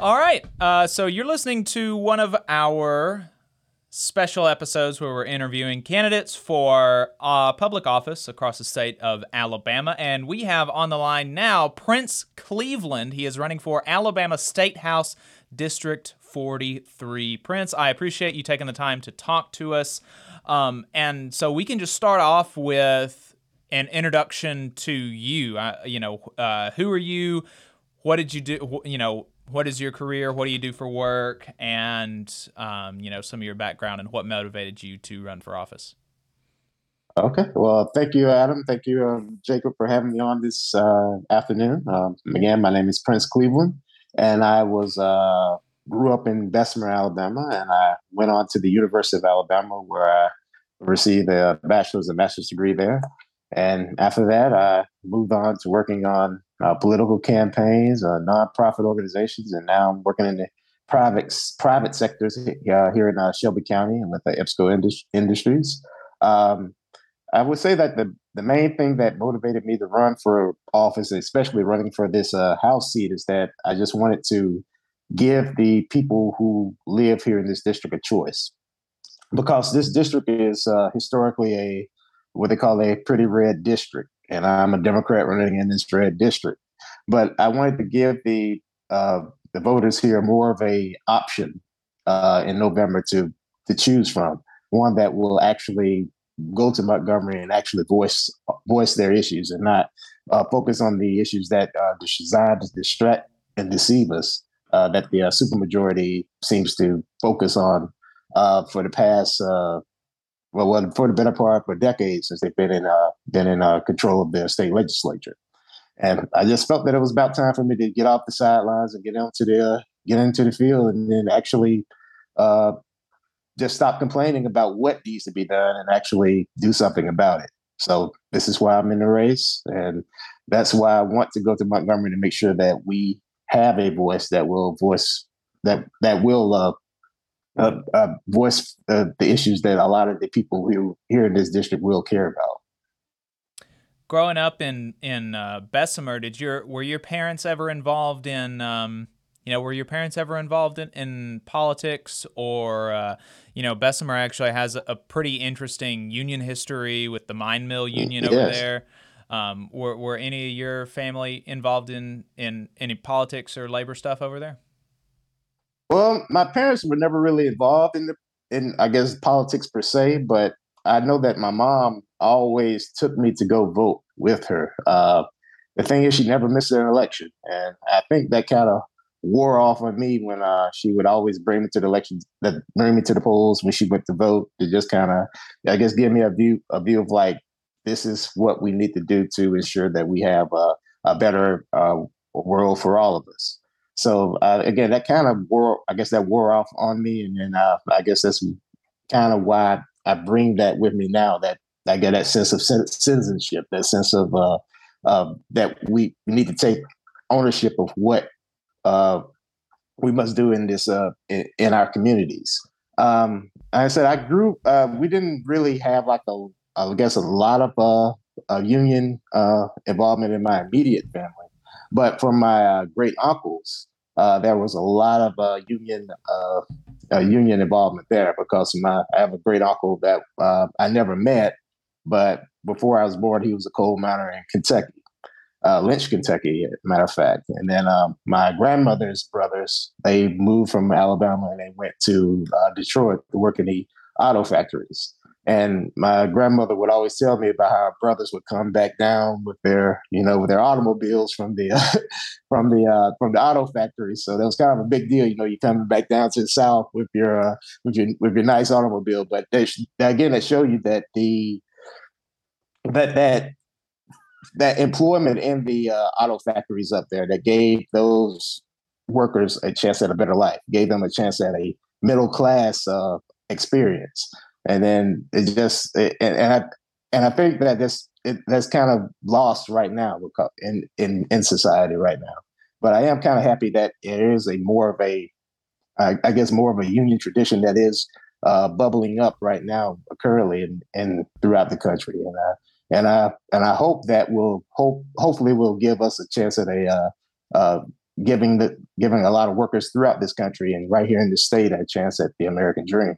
All right. Uh, so you're listening to one of our special episodes where we're interviewing candidates for uh, public office across the state of Alabama. And we have on the line now Prince Cleveland. He is running for Alabama State House District 43. Prince, I appreciate you taking the time to talk to us. Um, and so we can just start off with an introduction to you. Uh, you know, uh, who are you? What did you do? You know, what is your career? What do you do for work? And um, you know, some of your background and what motivated you to run for office. Okay. Well, thank you, Adam. Thank you, um, Jacob, for having me on this uh, afternoon. Um, again, my name is Prince Cleveland, and I was uh, grew up in Bessemer, Alabama, and I went on to the University of Alabama, where I received a bachelor's and master's degree there. And after that, I moved on to working on uh, political campaigns, uh, nonprofit organizations, and now I'm working in the private private sectors uh, here in uh, Shelby County and with the EBSCO Indus- Industries. Um, I would say that the the main thing that motivated me to run for office, especially running for this uh, House seat, is that I just wanted to give the people who live here in this district a choice, because this district is uh, historically a what they call a pretty red district and I'm a Democrat running in this red district. But I wanted to give the uh, the voters here more of a option uh, in November to to choose from, one that will actually go to Montgomery and actually voice voice their issues and not uh, focus on the issues that are designed to distract and deceive us. Uh, that the uh, supermajority seems to focus on uh, for the past uh, well, well, for the better part for decades since they've been in uh, been in uh, control of their state legislature. And I just felt that it was about time for me to get off the sidelines and get into the get into the field and then actually uh, just stop complaining about what needs to be done and actually do something about it. So this is why I'm in the race, and that's why I want to go to Montgomery to make sure that we have a voice that will voice that that will uh, uh, uh, voice uh, the issues that a lot of the people who here in this district will care about. Growing up in in uh, Bessemer, did your were your parents ever involved in um, you know were your parents ever involved in, in politics or uh, you know Bessemer actually has a, a, pretty interesting union history with the mine mill union yes. over there. Um, were were any of your family involved in in any politics or labor stuff over there? Well, my parents were never really involved in the in I guess politics per se, but I know that my mom always took me to go vote with her. Uh, the thing is, she never missed an election, and I think that kind of wore off on me when uh, she would always bring me to the elections, that bring me to the polls when she went to vote to just kind of, I guess, give me a view a view of like this is what we need to do to ensure that we have a, a better uh, world for all of us. So uh, again, that kind of wore, I guess that wore off on me, and then uh, I guess that's kind of why I bring that with me now. That I get that sense of citizenship, that sense of uh, uh, that we need to take ownership of what uh, we must do in this uh, in, in, our communities. Um, I said I grew. Uh, we didn't really have like a, I guess, a lot of uh, union uh, involvement in my immediate family, but from my uh, great uncles, uh, there was a lot of uh, union uh, uh, union involvement there because my I have a great uncle that uh, I never met, but before I was born, he was a coal miner in Kentucky, Lynch, Kentucky, matter of fact. And then um, my grandmother's brothers they moved from Alabama and they went to Detroit to work in the auto factories. And my grandmother would always tell me about how brothers would come back down with their, you know, with their automobiles from the uh, from the uh, from the auto factory. So that was kind of a big deal. You know, you coming back down to the south with your uh, with your with your nice automobile. But they, again, that show you that the that that that employment in the uh, auto factories up there that gave those workers a chance at a better life, gave them a chance at a middle class uh, experience and then it just it, and, and I and I think that this it, that's kind of lost right now in in in society right now. But I am kind of happy that it is a more of a I, I guess more of a union tradition that is uh, bubbling up right now currently and, and throughout the country and I and I and I hope that will hope hopefully will give us a chance at a uh, uh, giving the giving a lot of workers throughout this country and right here in the state a chance at the American dream.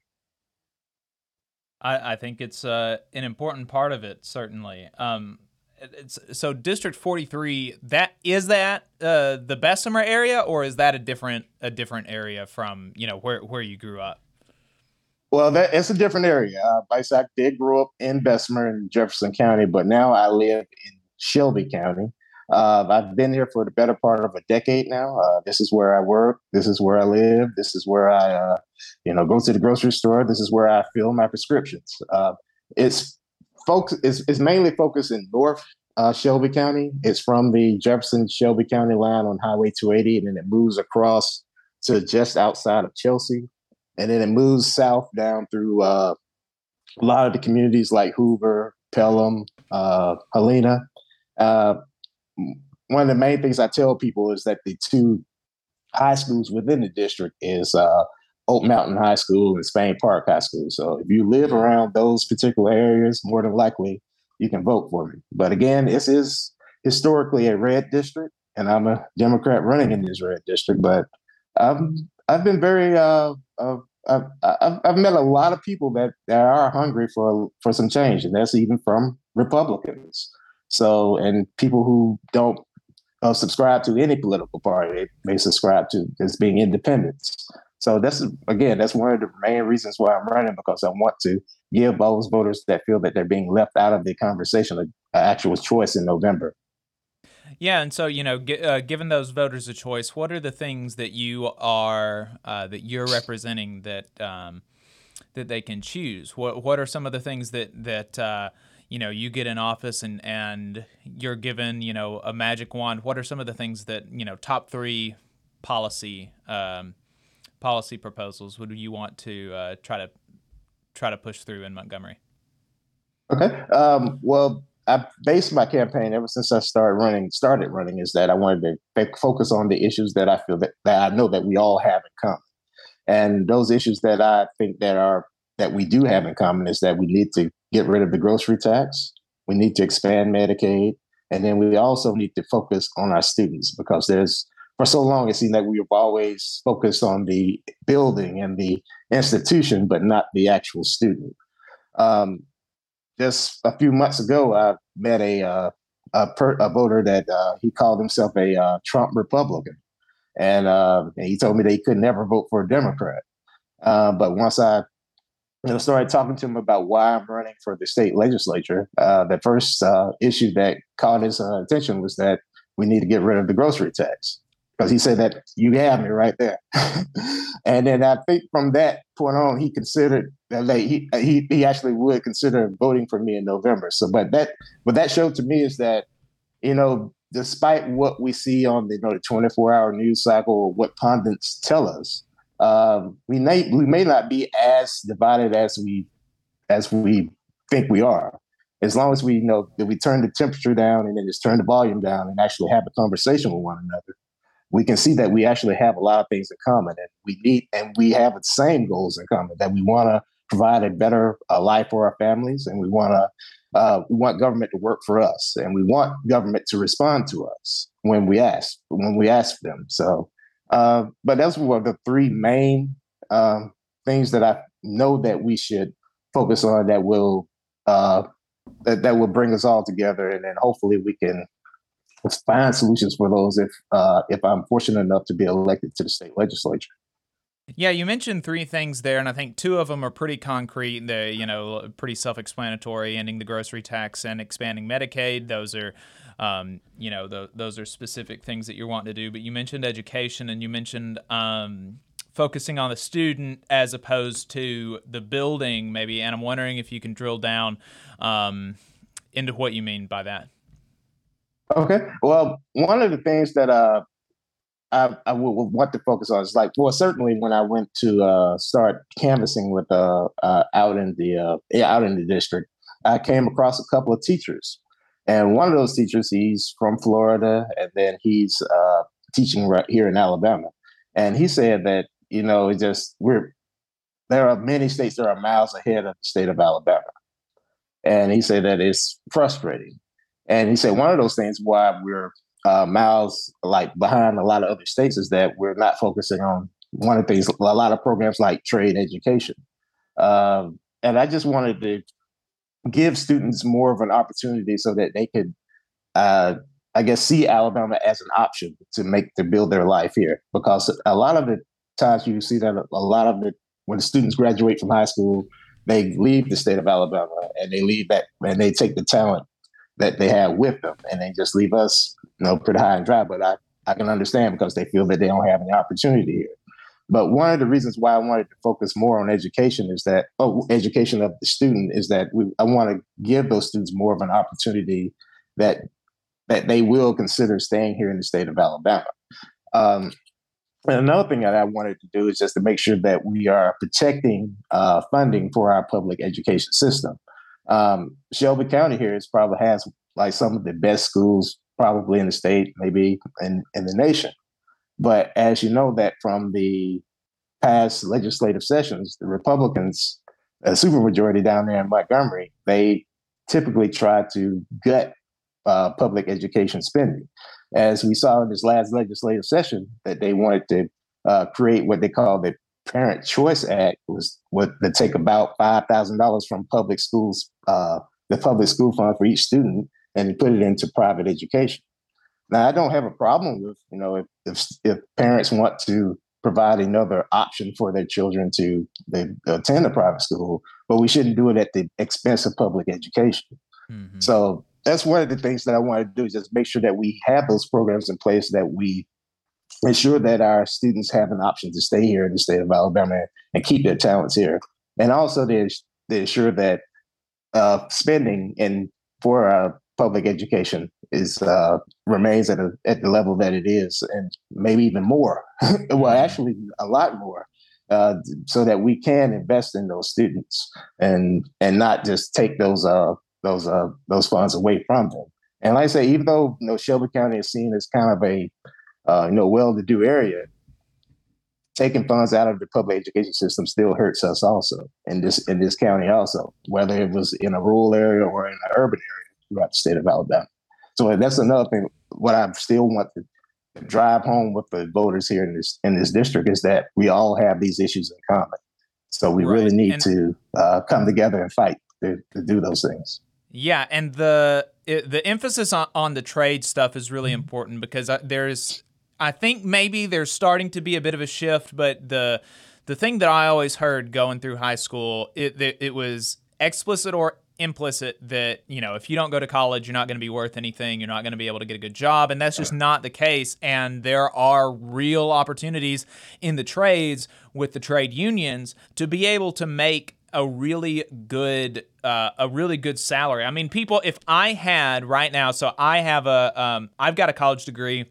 I, I think it's uh, an important part of it, certainly. Um, it's, so District 43, that is that uh, the Bessemer area, or is that a different a different area from you know where where you grew up? Well, that it's a different area. Uh, I did grow up in Bessemer in Jefferson County, but now I live in Shelby County. Uh, I've been here for the better part of a decade now. Uh, this is where I work. This is where I live. This is where I, uh, you know, go to the grocery store. This is where I fill my prescriptions. Uh, it's folks. It's, it's mainly focused in North uh, Shelby County. It's from the Jefferson Shelby County line on Highway 280, and then it moves across to just outside of Chelsea, and then it moves south down through uh, a lot of the communities like Hoover, Pelham, Helena one of the main things I tell people is that the two high schools within the district is uh, Oak Mountain High School and Spain Park High School. So if you live around those particular areas, more than likely you can vote for me. But again, this is historically a red district, and I'm a Democrat running in this red district. But um, I've been very uh, uh, I've, I've, I've, met a lot of people that, that are hungry for for some change, and that's even from Republicans. So, and people who don't uh, subscribe to any political party, they subscribe to as being independents. So that's again, that's one of the main reasons why I'm running because I want to give those voters that feel that they're being left out of the conversation an actual choice in November. Yeah, and so you know, g- uh, given those voters a choice, what are the things that you are uh, that you're representing that um, that they can choose? What what are some of the things that that uh, you know you get in office and and you're given you know a magic wand. What are some of the things that you know top three policy um, policy proposals would you want to uh, try to try to push through in montgomery? Okay um, well i based my campaign ever since i started running started running is that i wanted to focus on the issues that i feel that, that i know that we all have in common. And those issues that i think that are that we do have in common is that we need to get rid of the grocery tax. We need to expand Medicaid. And then we also need to focus on our students because there's, for so long, it seemed that we have always focused on the building and the institution, but not the actual student. Um, just a few months ago, I met a, uh, a, per, a, voter that uh, he called himself a uh, Trump Republican. And, uh, and, he told me that he could never vote for a Democrat. Uh, but once I you know, started talking to him about why I'm running for the state legislature. Uh, the first uh, issue that caught his uh, attention was that we need to get rid of the grocery tax because he said that you have me right there. and then I think from that point on, he considered that like, he, he he actually would consider voting for me in November. So, but that what that showed to me is that you know, despite what we see on the you know the 24 hour news cycle or what pundits tell us um, we may we may not be as divided as we as we think we are. As long as we you know that we turn the temperature down and then just turn the volume down and actually have a conversation with one another, we can see that we actually have a lot of things in common and we need and we have the same goals in common that we want to provide a better uh, life for our families and we want to uh, we want government to work for us and we want government to respond to us when we ask when we ask them so uh, but those were the three main um, things that I know that we should focus on that will uh, that, that will bring us all together, and then hopefully we can find solutions for those if uh, if I'm fortunate enough to be elected to the state legislature. Yeah, you mentioned three things there, and I think two of them are pretty concrete. They, you know, pretty self-explanatory: ending the grocery tax and expanding Medicaid. Those are um, you know, the, those are specific things that you're wanting to do. But you mentioned education and you mentioned um, focusing on the student as opposed to the building, maybe. And I'm wondering if you can drill down um, into what you mean by that. Okay. Well, one of the things that uh, I, I would, want to focus on is like, well, certainly when I went to uh, start canvassing with uh, uh, out in the uh, out in the district, I came across a couple of teachers and one of those teachers, he's from Florida, and then he's uh, teaching right here in Alabama. And he said that you know, it just we're there are many states that are miles ahead of the state of Alabama, and he said that it's frustrating. And he said one of those things why we're uh, miles like behind a lot of other states is that we're not focusing on one of the things. A lot of programs like trade education, um, and I just wanted to give students more of an opportunity so that they could, uh, I guess, see Alabama as an option to make to build their life here. Because a lot of the times you see that a lot of it when the students graduate from high school, they leave the state of Alabama and they leave that and they take the talent that they have with them and they just leave us, know, pretty high and dry. But I, I can understand because they feel that they don't have any opportunity here. But one of the reasons why I wanted to focus more on education is that, oh, education of the student is that we, I want to give those students more of an opportunity that that they will consider staying here in the state of Alabama. Um, and another thing that I wanted to do is just to make sure that we are protecting uh, funding for our public education system. Um, Shelby County here is probably has like some of the best schools probably in the state, maybe in, in the nation. But as you know, that from the past legislative sessions, the Republicans, a supermajority down there in Montgomery, they typically try to gut uh, public education spending. As we saw in this last legislative session, that they wanted to uh, create what they call the Parent Choice Act, was what to take about five thousand dollars from public schools, uh, the public school fund for each student, and put it into private education. Now, I don't have a problem with you know if if, if parents want to provide another option for their children to they, attend a private school, but we shouldn't do it at the expense of public education. Mm-hmm. So that's one of the things that I want to do is just make sure that we have those programs in place that we ensure that our students have an option to stay here in the state of Alabama and keep their talents here, and also to, to ensure that uh, spending in for uh, public education is uh, remains at a, at the level that it is, and maybe even more. well, mm-hmm. actually, a lot more. Uh, so that we can invest in those students and and not just take those uh, those uh, those funds away from them. And like I say, even though you know Shelby County is seen as kind of a uh, you know well-to-do area, taking funds out of the public education system still hurts us also in this in this county also, whether it was in a rural area or in an urban area throughout the state of Alabama. So that's another thing. What I still want to drive home with the voters here in this in this district is that we all have these issues in common. So we right. really need and- to uh, come together and fight to, to do those things. Yeah, and the it, the emphasis on, on the trade stuff is really important because there's I think maybe there's starting to be a bit of a shift, but the the thing that I always heard going through high school it it, it was explicit or implicit that you know if you don't go to college you're not going to be worth anything you're not going to be able to get a good job and that's just not the case and there are real opportunities in the trades with the trade unions to be able to make a really good uh, a really good salary. I mean, people, if I had right now, so I have a um, I've got a college degree,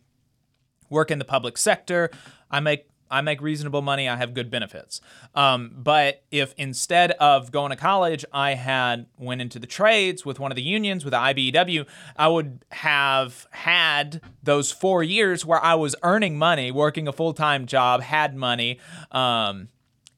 work in the public sector. I make I make reasonable money. I have good benefits. Um, but if instead of going to college, I had went into the trades with one of the unions with the IBEW, I would have had those four years where I was earning money, working a full time job, had money, um,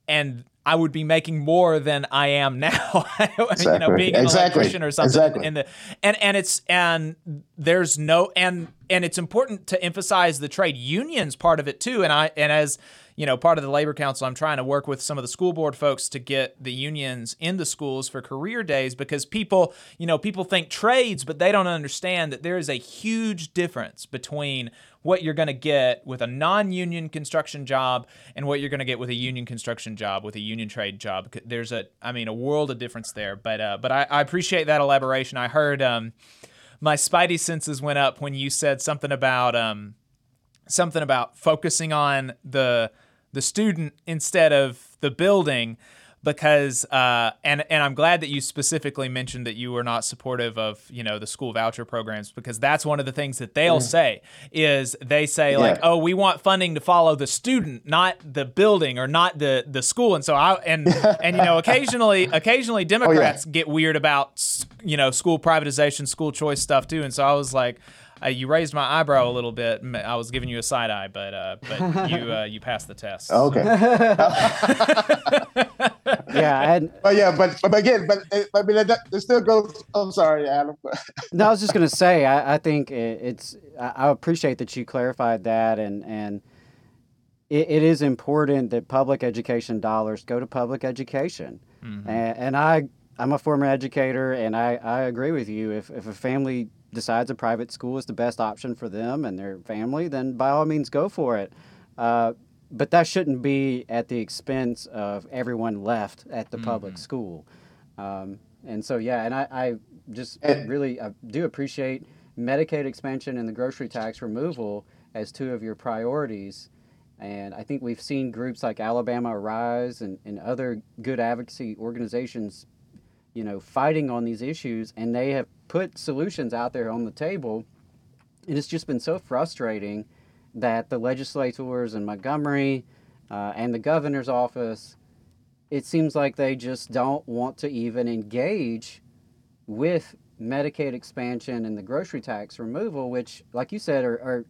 and I would be making more than I am now. exactly. you know, being an exactly. electrician or something. Exactly. In the and and it's and there's no and and it's important to emphasize the trade unions part of it too. And I and as you know, part of the labor council, I'm trying to work with some of the school board folks to get the unions in the schools for career days because people, you know, people think trades, but they don't understand that there is a huge difference between what you're going to get with a non-union construction job and what you're going to get with a union construction job with a union trade job. There's a i mean a world of difference there but uh, but I, I appreciate that elaboration. I heard um, my spidey senses went up when you said something about um, something about focusing on the the student instead of the building because uh, and and I'm glad that you specifically mentioned that you were not supportive of you know the school voucher programs because that's one of the things that they'll mm. say is they say yeah. like oh we want funding to follow the student not the building or not the the school and so I and and you know occasionally occasionally Democrats oh, yeah. get weird about you know school privatization school choice stuff too and so I was like uh, you raised my eyebrow a little bit. I was giving you a side eye, but uh, but you uh, you passed the test. Okay. yeah, and but yeah, but but again, but I mean, it, it still goes. I'm sorry, Adam. no, I was just gonna say, I, I think it, it's. I appreciate that you clarified that, and and it, it is important that public education dollars go to public education, mm-hmm. and, and I I'm a former educator, and I, I agree with you. If, if a family decides a private school is the best option for them and their family, then by all means go for it. Uh, but that shouldn't be at the expense of everyone left at the mm-hmm. public school. Um, and so, yeah, and I, I just really I do appreciate Medicaid expansion and the grocery tax removal as two of your priorities. And I think we've seen groups like Alabama Arise and, and other good advocacy organizations you know, fighting on these issues, and they have put solutions out there on the table. And it's just been so frustrating that the legislators in Montgomery uh, and the governor's office, it seems like they just don't want to even engage with Medicaid expansion and the grocery tax removal, which, like you said, are, are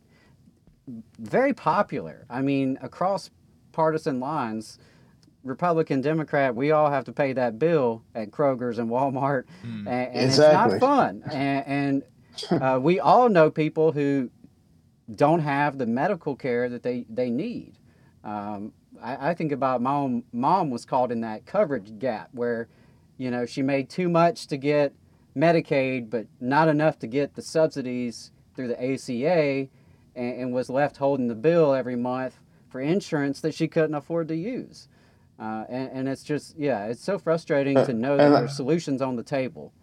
very popular. I mean, across partisan lines Republican, Democrat, we all have to pay that bill at Kroger's and Walmart, mm. and, and exactly. it's not fun. And, and uh, we all know people who don't have the medical care that they they need. Um, I, I, think about my own mom was caught in that coverage gap where, you know, she made too much to get Medicaid, but not enough to get the subsidies through the ACA, and, and was left holding the bill every month for insurance that she couldn't afford to use. Uh, and, and, it's just, yeah, it's so frustrating uh, to know that there's solutions on the table.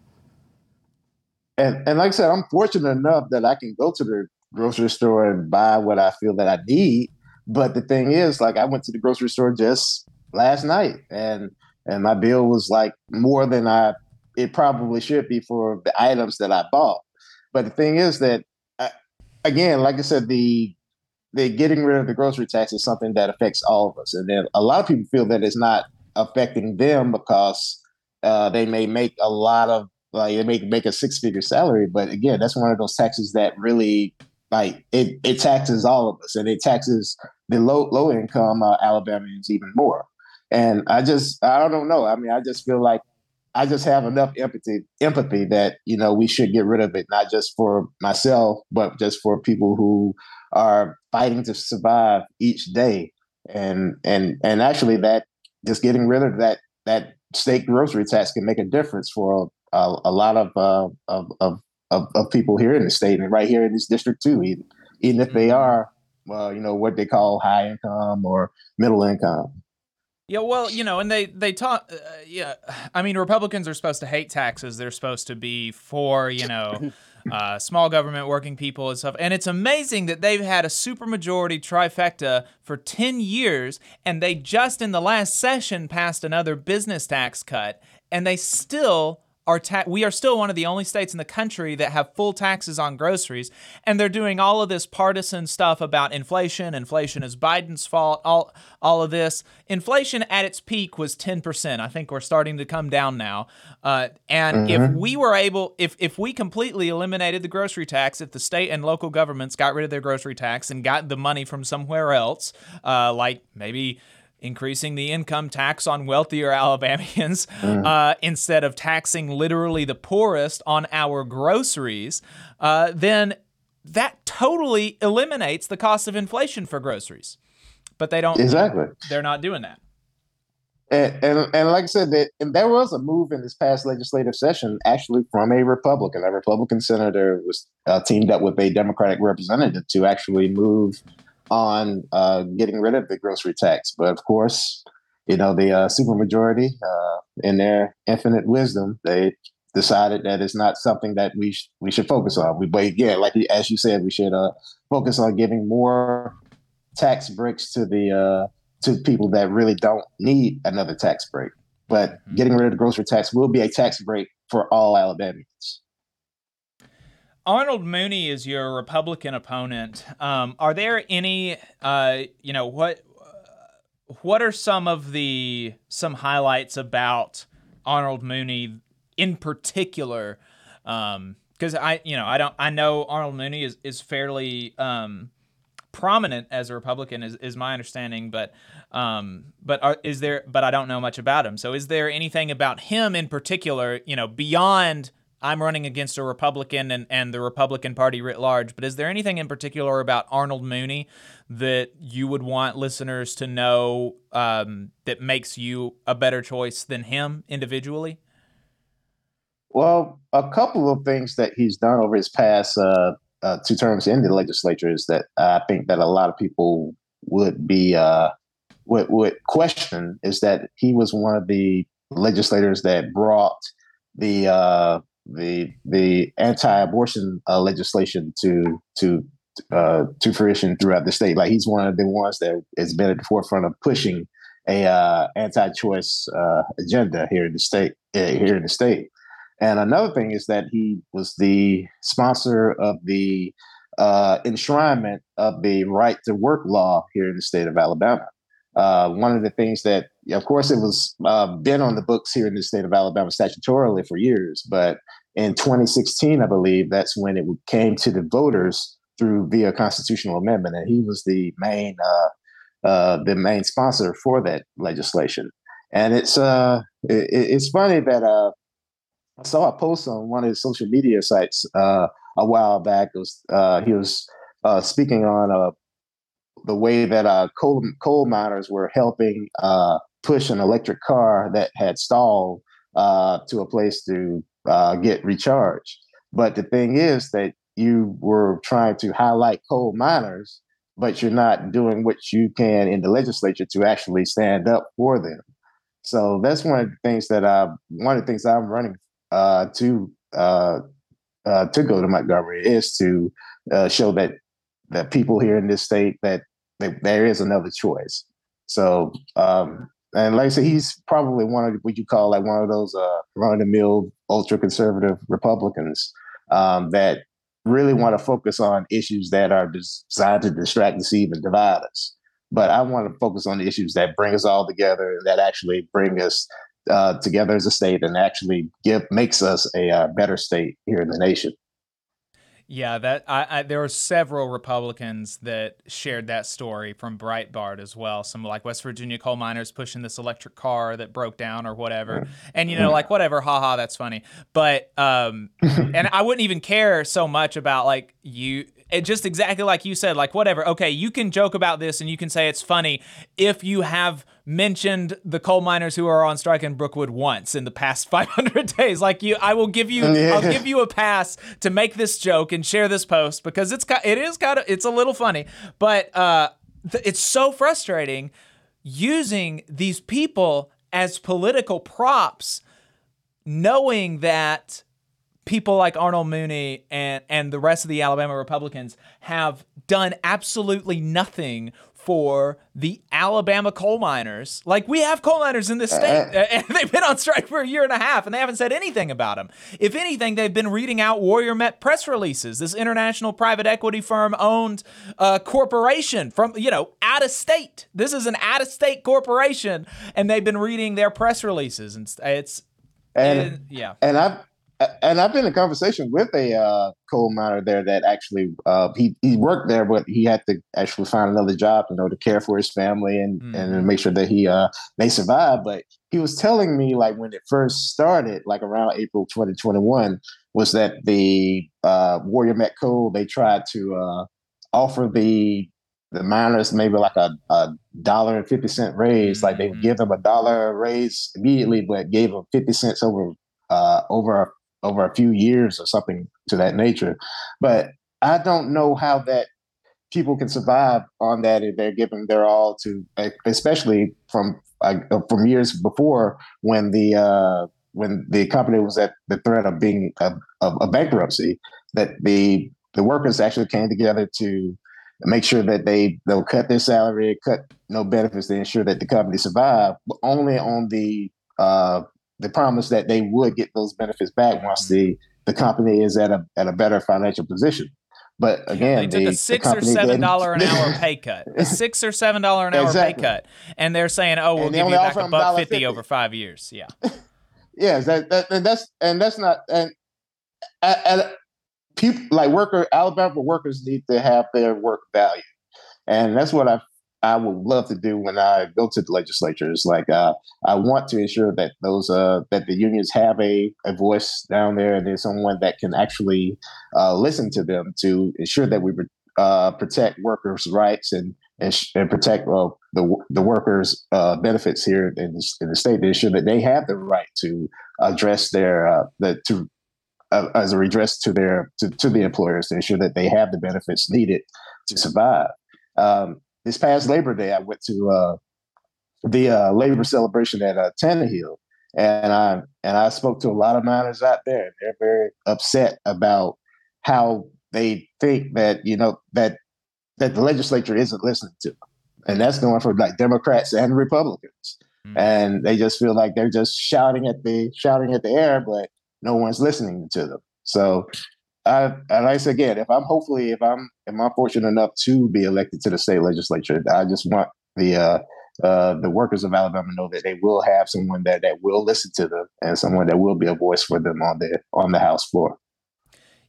And, and like I said, I'm fortunate enough that I can go to the grocery store and buy what I feel that I need. But the thing is, like, I went to the grocery store just last night, and and my bill was like more than I it probably should be for the items that I bought. But the thing is that, I, uh, again, like I said, the they getting rid of the grocery tax is something that affects all of us. And then a lot of people feel that it's not affecting them because uh, they may make a lot of like they may make a six figure salary. But again, that's one of those taxes that really like it, it taxes all of us and it taxes the low low income uh, Alabamians even more. And I just I don't know. I mean, I just feel like I just have enough empathy empathy that you know we should get rid of it, not just for myself, but just for people who are fighting to survive each day. And and and actually, that just getting rid of that that state grocery tax can make a difference for a, a lot of, uh, of, of of of people here in the state and right here in this district too. Even, even if they mm-hmm. are, well, you know, what they call high income or middle income. Yeah, well, you know, and they they talk. Uh, yeah, I mean, Republicans are supposed to hate taxes. They're supposed to be for you know, uh, small government, working people, and stuff. And it's amazing that they've had a supermajority trifecta for ten years, and they just in the last session passed another business tax cut, and they still are ta- we are still one of the only states in the country that have full taxes on groceries and they're doing all of this partisan stuff about inflation. Inflation is biden's fault. All all of this. Inflation at its peak was 10% i think we're starting to come down now. Uh, and mm-hmm. if we were able if if we completely eliminated the grocery tax if the state and local governments got rid of their grocery tax and got the money from somewhere else uh, like maybe increasing the income tax on wealthier Alabamians mm. uh, instead of taxing literally the poorest on our groceries, uh, then that totally eliminates the cost of inflation for groceries. But they don't. Exactly. They're not doing that. And, and, and like I said, that and there was a move in this past legislative session, actually from a Republican. A Republican senator was uh, teamed up with a Democratic representative to actually move on uh, getting rid of the grocery tax. But of course, you know, the uh, supermajority, uh, in their infinite wisdom, they decided that it's not something that we sh- we should focus on. We, but again, like as you said, we should uh, focus on giving more tax breaks to the uh, to people that really don't need another tax break. But mm-hmm. getting rid of the grocery tax will be a tax break for all Alabamians. Arnold Mooney is your Republican opponent. Um, are there any, uh, you know, what what are some of the some highlights about Arnold Mooney in particular? Because um, I, you know, I don't, I know Arnold Mooney is is fairly um, prominent as a Republican, is, is my understanding. But um, but are, is there? But I don't know much about him. So is there anything about him in particular? You know, beyond I'm running against a Republican and, and the Republican Party writ large, but is there anything in particular about Arnold Mooney that you would want listeners to know um, that makes you a better choice than him individually? Well, a couple of things that he's done over his past uh, uh, two terms in the legislature is that I think that a lot of people would be uh, would, would question is that he was one of the legislators that brought the uh, the the anti-abortion uh, legislation to to uh, to fruition throughout the state. Like he's one of the ones that has been at the forefront of pushing a uh, anti-choice uh, agenda here in the state. Uh, here in the state, and another thing is that he was the sponsor of the uh, enshrinement of the right to work law here in the state of Alabama. Uh, one of the things that, of course, it was uh, been on the books here in the state of Alabama statutorily for years, but in 2016, I believe that's when it came to the voters through via constitutional amendment, and he was the main uh, uh, the main sponsor for that legislation. And it's uh, it, it's funny that uh, I saw a post on one of his social media sites uh, a while back. It was uh, he was uh, speaking on uh, the way that uh, coal coal miners were helping uh, push an electric car that had stalled uh, to a place to uh, get recharged. But the thing is that you were trying to highlight coal miners, but you're not doing what you can in the legislature to actually stand up for them. So that's one of the things that I one of the things I'm running uh, to uh, to go to Montgomery is to show that that people here in this state that there is another choice. So, um, and like I said, he's probably one of what you call like one of those uh, run of the mill ultra conservative Republicans um, that really want to focus on issues that are designed to distract, deceive, and divide us. But I want to focus on the issues that bring us all together, and that actually bring us uh, together as a state, and actually give makes us a uh, better state here in the nation. Yeah, that I, I, there were several Republicans that shared that story from Breitbart as well. Some like West Virginia coal miners pushing this electric car that broke down or whatever, and you know, like whatever, haha, that's funny. But um, and I wouldn't even care so much about like you it just exactly like you said, like whatever. Okay, you can joke about this and you can say it's funny if you have mentioned the coal miners who are on strike in Brookwood once in the past 500 days. Like you, I will give you, yeah. I'll give you a pass to make this joke and share this post because it's it is kind of it's a little funny, but uh, th- it's so frustrating using these people as political props, knowing that people like Arnold Mooney and, and the rest of the Alabama Republicans have done absolutely nothing for the Alabama coal miners. Like we have coal miners in this state, uh, and they've been on strike for a year and a half, and they haven't said anything about them. If anything, they've been reading out Warrior Met press releases. This international private equity firm owned uh, corporation from you know out of state. This is an out of state corporation, and they've been reading their press releases, and it's and it, yeah. And I've and I've been in conversation with a uh, coal miner there that actually uh, he he worked there, but he had to actually find another job, you know, to care for his family and mm-hmm. and make sure that he uh they survive. But he was telling me like when it first started, like around April 2021, was that the uh, Warrior Met Coal they tried to uh, offer the the miners maybe like a, a dollar and 50 cent raise mm-hmm. like they would mm-hmm. give them a dollar raise immediately but gave them 50 cents over uh, over over a few years or something to that nature. But I don't know how that people can survive on that if they're giving their all to, especially from uh, from years before when the uh, when the company was at the threat of being a, of a bankruptcy. That the the workers actually came together to make sure that they they'll cut their salary, cut no benefits to ensure that the company survived, but only on the uh, the promise that they would get those benefits back once mm-hmm. the the company is at a at a better financial position. But again, they took the, a six or seven dollar an hour pay cut, a six or seven dollar an hour exactly. pay cut, and they're saying, "Oh, we'll give you back a buck 50, 50 over five years." Yeah, yes, that, that, and that's and that's not and, and people like worker Alabama workers need to have their work value. and that's what I I would love to do when I go to the legislature. Is like uh, I want to ensure that those uh, that the unions have a, a voice down there, and there's someone that can actually uh, listen to them to ensure that we uh, protect workers' rights and and, and protect the the workers' uh, benefits here in the, in the state. To ensure that they have the right to address their uh, the to as a redress to their to, to the employers to ensure that they have the benefits needed to survive. Um, this past Labor Day, I went to uh, the uh, labor celebration at uh, Tannehill, and I and I spoke to a lot of miners out there. They're very upset about how they think that you know that that the legislature isn't listening to them, and that's going for like Democrats and Republicans, mm-hmm. and they just feel like they're just shouting at the shouting at the air, but no one's listening to them. So I, and I say again, if I'm hopefully if I'm if I'm fortunate enough to be elected to the state legislature, I just want the uh, uh, the workers of Alabama know that they will have someone that that will listen to them and someone that will be a voice for them on the on the House floor.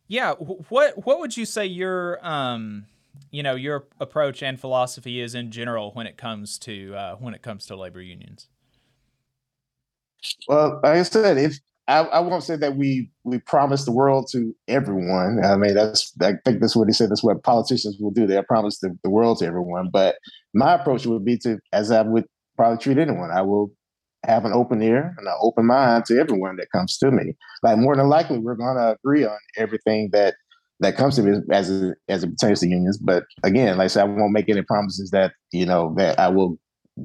Yeah, what what would you say your um you know your approach and philosophy is in general when it comes to uh, when it comes to labor unions? Well, like I said, if I, I, won't say that we we promise the world to everyone. I mean, that's I think that's what he said. That's what politicians will do. They promise the, the world to everyone. But my approach would be to, as I would probably treat anyone, I will have an open ear and an open mind to everyone that comes to me. Like more than likely, we're going to agree on everything that that comes to me as it, as it pertains to unions. But again, like I said, I won't make any promises that you know that I will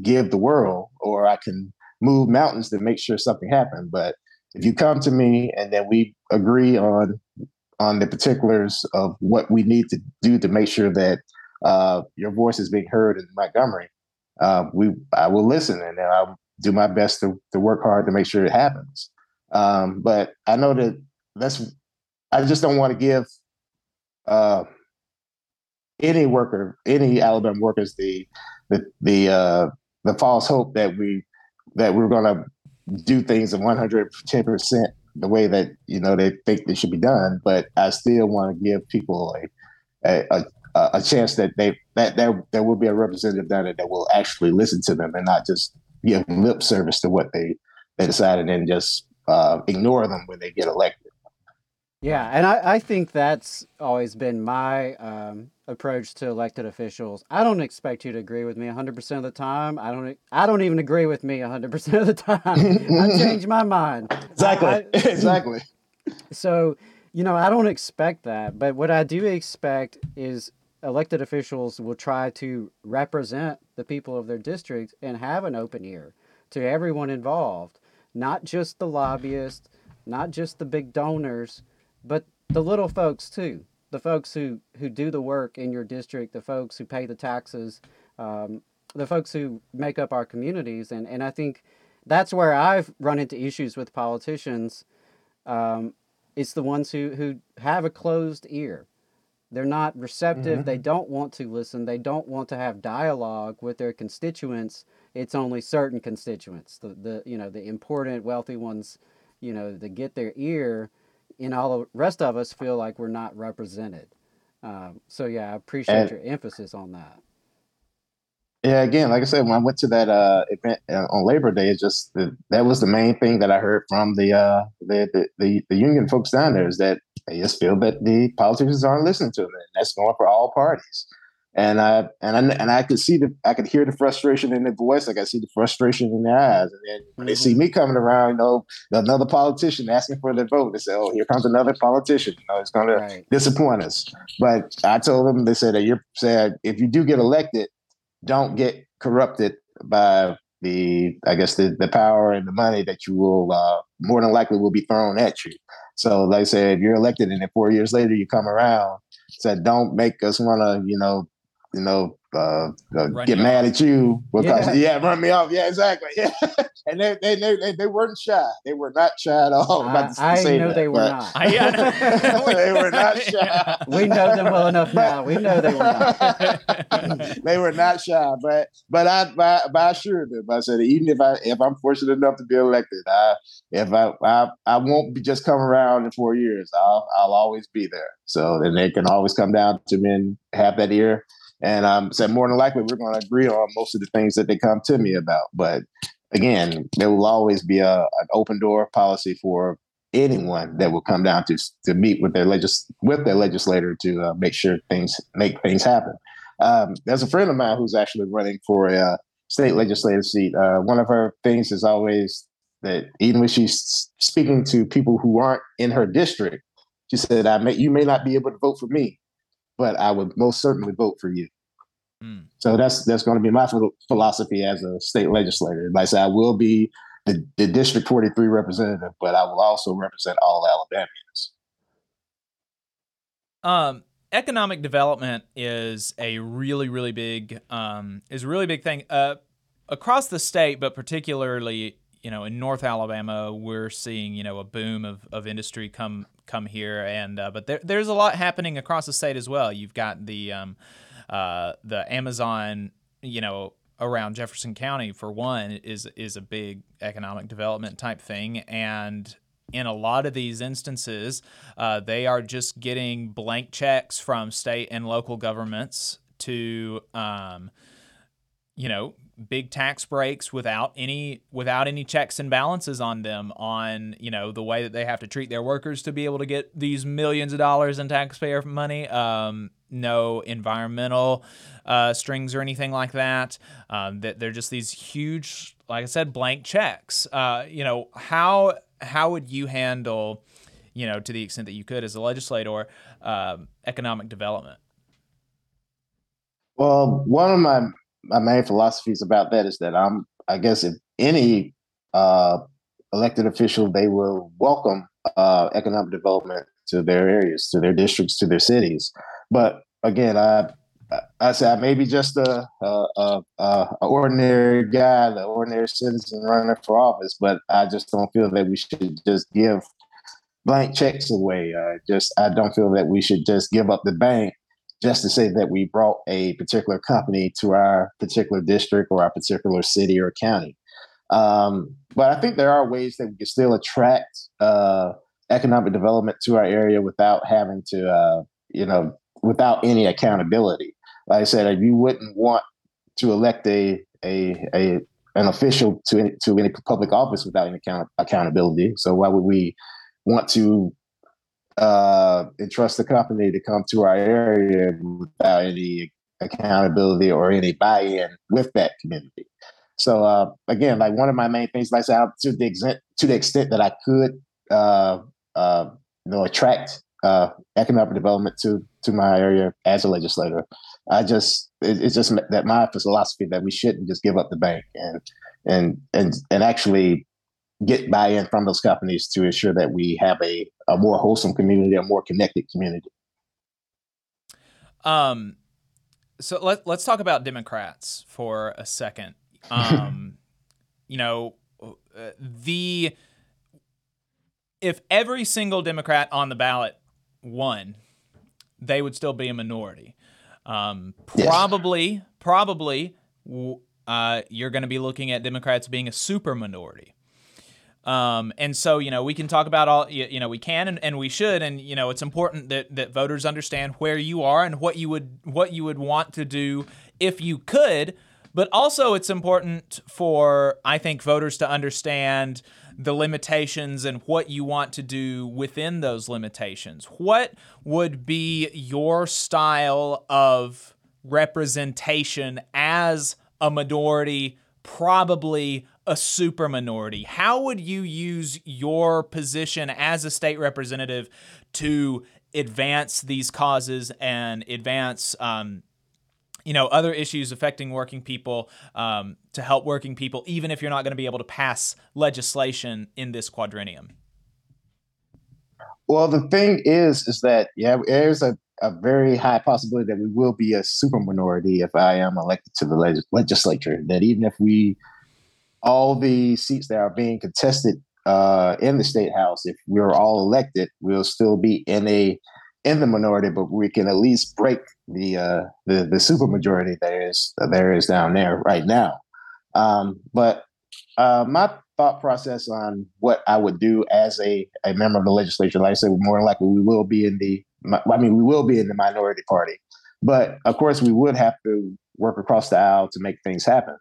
give the world or I can move mountains to make sure something happens. But if you come to me and then we agree on on the particulars of what we need to do to make sure that uh, your voice is being heard in Montgomery, uh, we I will listen and I'll do my best to, to work hard to make sure it happens. Um, but I know that that's I just don't want to give uh, any worker, any Alabama workers, the the the uh, the false hope that we that we're going to do things in 110% the way that you know they think they should be done but i still want to give people a, a, a, a chance that they that there, there will be a representative down there that will actually listen to them and not just give lip service to what they they decided and just uh, ignore them when they get elected yeah, and I, I think that's always been my um, approach to elected officials. I don't expect you to agree with me 100% of the time. I don't I don't even agree with me 100% of the time. I change my mind. Exactly. I, exactly. So, you know, I don't expect that, but what I do expect is elected officials will try to represent the people of their district and have an open ear to everyone involved, not just the lobbyists, not just the big donors, but the little folks too the folks who who do the work in your district the folks who pay the taxes um, the folks who make up our communities. And and i think that's where i've run into issues with politicians um, it's the ones who who have a closed ear. They're not receptive. Mm-hmm. they don't want to listen. They don't want to have dialogue with their constituents. It's only certain constituents the, the you know the important wealthy ones you know that get their ear and all the rest of us feel like we're not represented. Um, so yeah, I appreciate and, your emphasis on that. Yeah, again, like I said, when I went to that uh, event uh, on Labor Day, it's just the, that was the main thing that I heard from the, uh, the, the, the the union folks down there is that they just feel that the politicians aren't listening to them, and that's going for all parties and I and I and I could see the I could hear the frustration in their voice. I could see the frustration in their eyes. And then when they see mm-hmm. me coming around, you know, another politician asking for their vote, they say, "Oh, here comes another politician. You know, it's going right. to disappoint us." But I told them they said that you said if you do get elected, don't get corrupted by the I guess the the power and the money that you will uh, more than likely will be thrown at you. So, like I said, if you're elected and then four years later you come around, said don't make us want to you know you know, uh, uh, get mad off. at you because yeah. yeah. run me off. Yeah, exactly. Yeah, and they they, they they weren't shy. They were not shy at all. I, I know that, they were not. they were not shy. We know them well enough now. We know they were not. they were not shy, but but I but, but I assured them. I said even if I if I'm fortunate enough to be elected, I if I I, I won't be just come around in four years. I'll I'll always be there. So then they can always come down to me and have that ear And um, said more than likely we're going to agree on most of the things that they come to me about. But again, there will always be a, an open door policy for anyone that will come down to to meet with their legis with their legislator to uh, make sure things make things happen. Um, there's a friend of mine who's actually running for a uh, state legislative seat. Uh, one of her things is always that even when she's speaking to people who aren't in her district, she said, "I may you may not be able to vote for me, but I would most certainly vote for you." Mm. So that's that's going to be my philosophy as a state legislator. Like I said, I will be the, the District 43 representative, but I will also represent all Alabamians. Um, economic development is a really, really big um, is a really big thing uh, across the state, but particularly you know in North Alabama, we're seeing you know a boom of, of industry come come here, and uh, but there, there's a lot happening across the state as well. You've got the um, uh, the Amazon, you know, around Jefferson County for one is is a big economic development type thing, and in a lot of these instances, uh, they are just getting blank checks from state and local governments to, um, you know, big tax breaks without any without any checks and balances on them on you know the way that they have to treat their workers to be able to get these millions of dollars in taxpayer money. Um, no environmental uh, strings or anything like that. Um, that they're just these huge like i said blank checks. Uh, you know how how would you handle you know to the extent that you could as a legislator um, economic development? Well one of my my main philosophies about that is that I'm, I guess, if any uh, elected official, they will welcome uh, economic development to their areas, to their districts, to their cities. But again, I, I say I may be just a, a, a, a ordinary guy, the ordinary citizen running for office, but I just don't feel that we should just give blank checks away. Uh, just I don't feel that we should just give up the bank just to say that we brought a particular company to our particular district or our particular city or county. Um, but I think there are ways that we can still attract uh, economic development to our area without having to, uh, you know, without any accountability. Like I said, you wouldn't want to elect a a, a an official to any, to any public office without any account- accountability. So why would we want to uh, and trust the company to come to our area without any accountability or any buy-in with that community. So uh, again, like one of my main things, like I said, to the extent to the extent that I could, uh, uh, you know, attract uh, economic development to to my area as a legislator, I just it, it's just that my philosophy that we shouldn't just give up the bank and and and and actually get buy-in from those companies to ensure that we have a, a more wholesome community, a more connected community. Um, so let let's talk about Democrats for a second. Um, you know, uh, the if every single Democrat on the ballot won, they would still be a minority. Um, probably, yes. probably, uh, you're going to be looking at Democrats being a super minority. Um, and so, you know, we can talk about all, you, you know, we can and, and we should, and you know, it's important that, that voters understand where you are and what you would what you would want to do if you could. But also, it's important for I think voters to understand the limitations and what you want to do within those limitations. What would be your style of representation as a minority, probably a super minority? How would you use your position as a state representative to advance these causes and advance, um, you know, other issues affecting working people um, to help working people, even if you're not going to be able to pass legislation in this quadrennium? Well, the thing is, is that yeah, there's a, a very high possibility that we will be a super minority if I am elected to the leg- legislature. That even if we all the seats that are being contested uh, in the state house, if we're all elected, we'll still be in a in the minority, but we can at least break the uh, the the super majority there is there is down there right now. Um, but uh, my thought process on what I would do as a, a member of the legislature, like I said, more likely we will be in the I mean we will be in the minority party. But of course, we would have to work across the aisle to make things happen.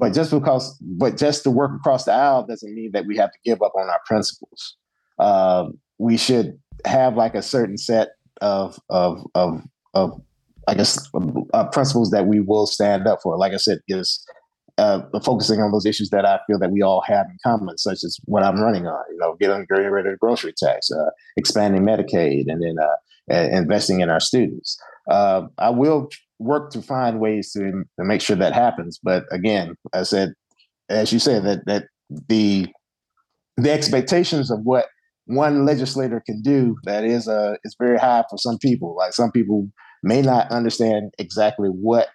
But just because, but just to work across the aisle doesn't mean that we have to give up on our principles. Uh, we should have like a certain set of of of of I guess uh, principles that we will stand up for. Like I said, is uh, focusing on those issues that I feel that we all have in common, such as what I'm running on. You know, getting getting rid of the grocery tax, uh, expanding Medicaid, and then uh, investing in our students. Uh, I will work to find ways to, to make sure that happens. But again, I said, as you said, that that the the expectations of what one legislator can do that is uh is very high for some people. Like some people may not understand exactly what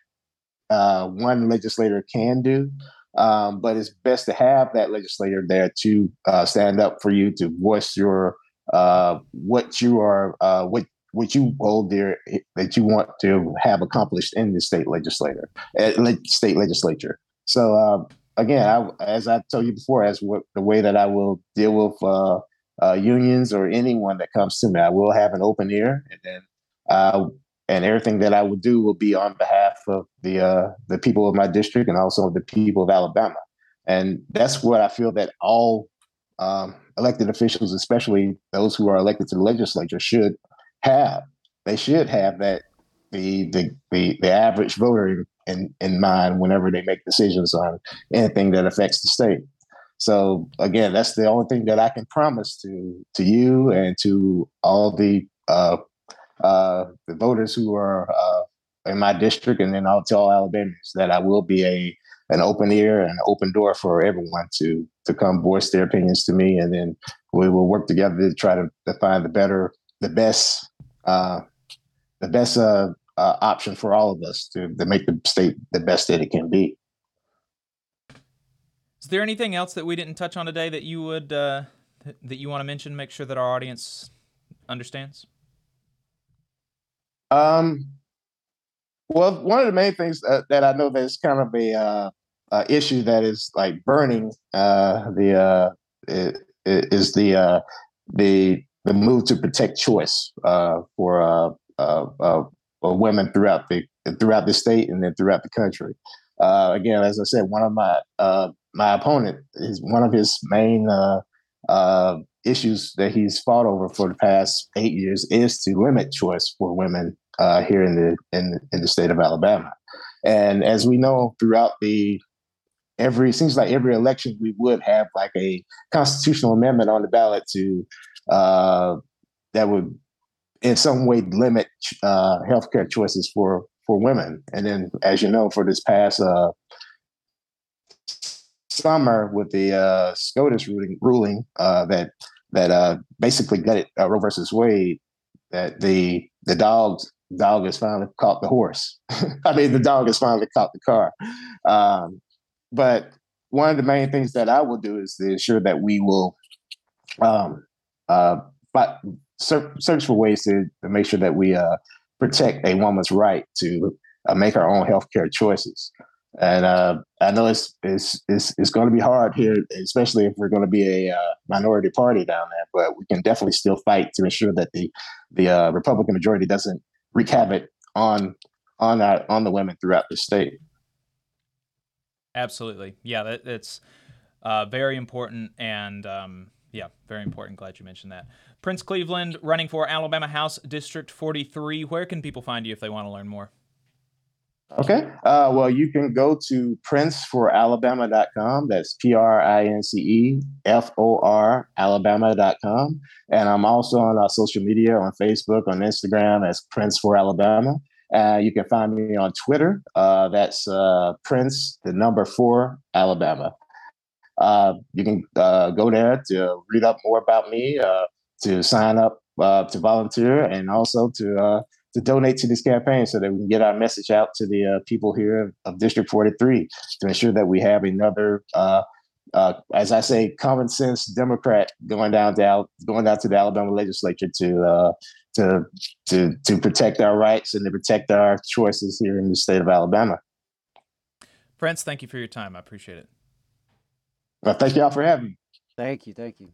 uh, one legislator can do. Um, but it's best to have that legislator there to uh, stand up for you to voice your uh, what you are uh, what what you hold there that you want to have accomplished in the state legislator uh, state legislature. So uh, again, I, as I told you before, as what, the way that I will deal with uh, unions or anyone that comes to me, I will have an open ear, and then and everything that I will do will be on behalf of the uh, the people of my district and also the people of Alabama. And that's what I feel that all um, elected officials, especially those who are elected to the legislature, should have. They should have that the the the, the average voter in, in mind whenever they make decisions on anything that affects the state. So again, that's the only thing that I can promise to to you and to all the uh, uh, the voters who are uh, in my district, and then I'll tell Alabamians that I will be a an open ear and an open door for everyone to to come voice their opinions to me, and then we will work together to try to, to find the better, the best, uh, the best uh, uh, option for all of us to to make the state the best that it can be. Is there anything else that we didn't touch on today that you would uh, that you want to mention? Make sure that our audience understands. Um, well, one of the main things that, that I know that is kind of a uh, uh, issue that is like burning uh, the uh, is the uh, the the move to protect choice uh, for uh, uh, uh, women throughout the throughout the state and then throughout the country. Again, as I said, one of my my opponent is one of his main issues that he's fought over for the past eight years is to limit choice for women uh, here in the in in the state of Alabama. And as we know, throughout the every seems like every election, we would have like a constitutional amendment on the ballot to uh, that would in some way limit uh, healthcare choices for for women. And then, as you know, for this past uh, summer with the uh, SCOTUS ruling, ruling uh, that that uh, basically gutted uh, Roe versus Wade, that the the dogs dog has finally caught the horse. I mean, the dog has finally caught the car. Um, but one of the main things that I will do is to ensure that we will um, uh, but search for ways to, make sure that we uh, protect a woman's right to uh, make her own healthcare choices. And uh, I know it's it's it's, it's going to be hard here, especially if we're going to be a uh, minority party down there. But we can definitely still fight to ensure that the the uh, Republican majority doesn't wreak havoc on on that on the women throughout the state. Absolutely, yeah, that, that's uh, very important, and um, yeah, very important. Glad you mentioned that. Prince Cleveland running for Alabama House District 43. Where can people find you if they want to learn more? Okay. Uh, well, you can go to princeforalabama.com. That's P R I N C E F O R Alabama.com. And I'm also on our social media on Facebook, on Instagram as Prince for Alabama. Uh, you can find me on Twitter. Uh, that's uh, Prince, the number four, Alabama. Uh, you can uh, go there to read up more about me, uh, to sign up to volunteer, and also to to donate to this campaign so that we can get our message out to the uh, people here of, District 43 to ensure that we have another, uh, uh, as I say, common sense Democrat going down to Al- going down to the Alabama legislature to uh, to to to protect our rights and to protect our choices here in the state of Alabama. Prince, thank you for your time. I appreciate it. Well, thank y'all for having me. Thank you. Thank you.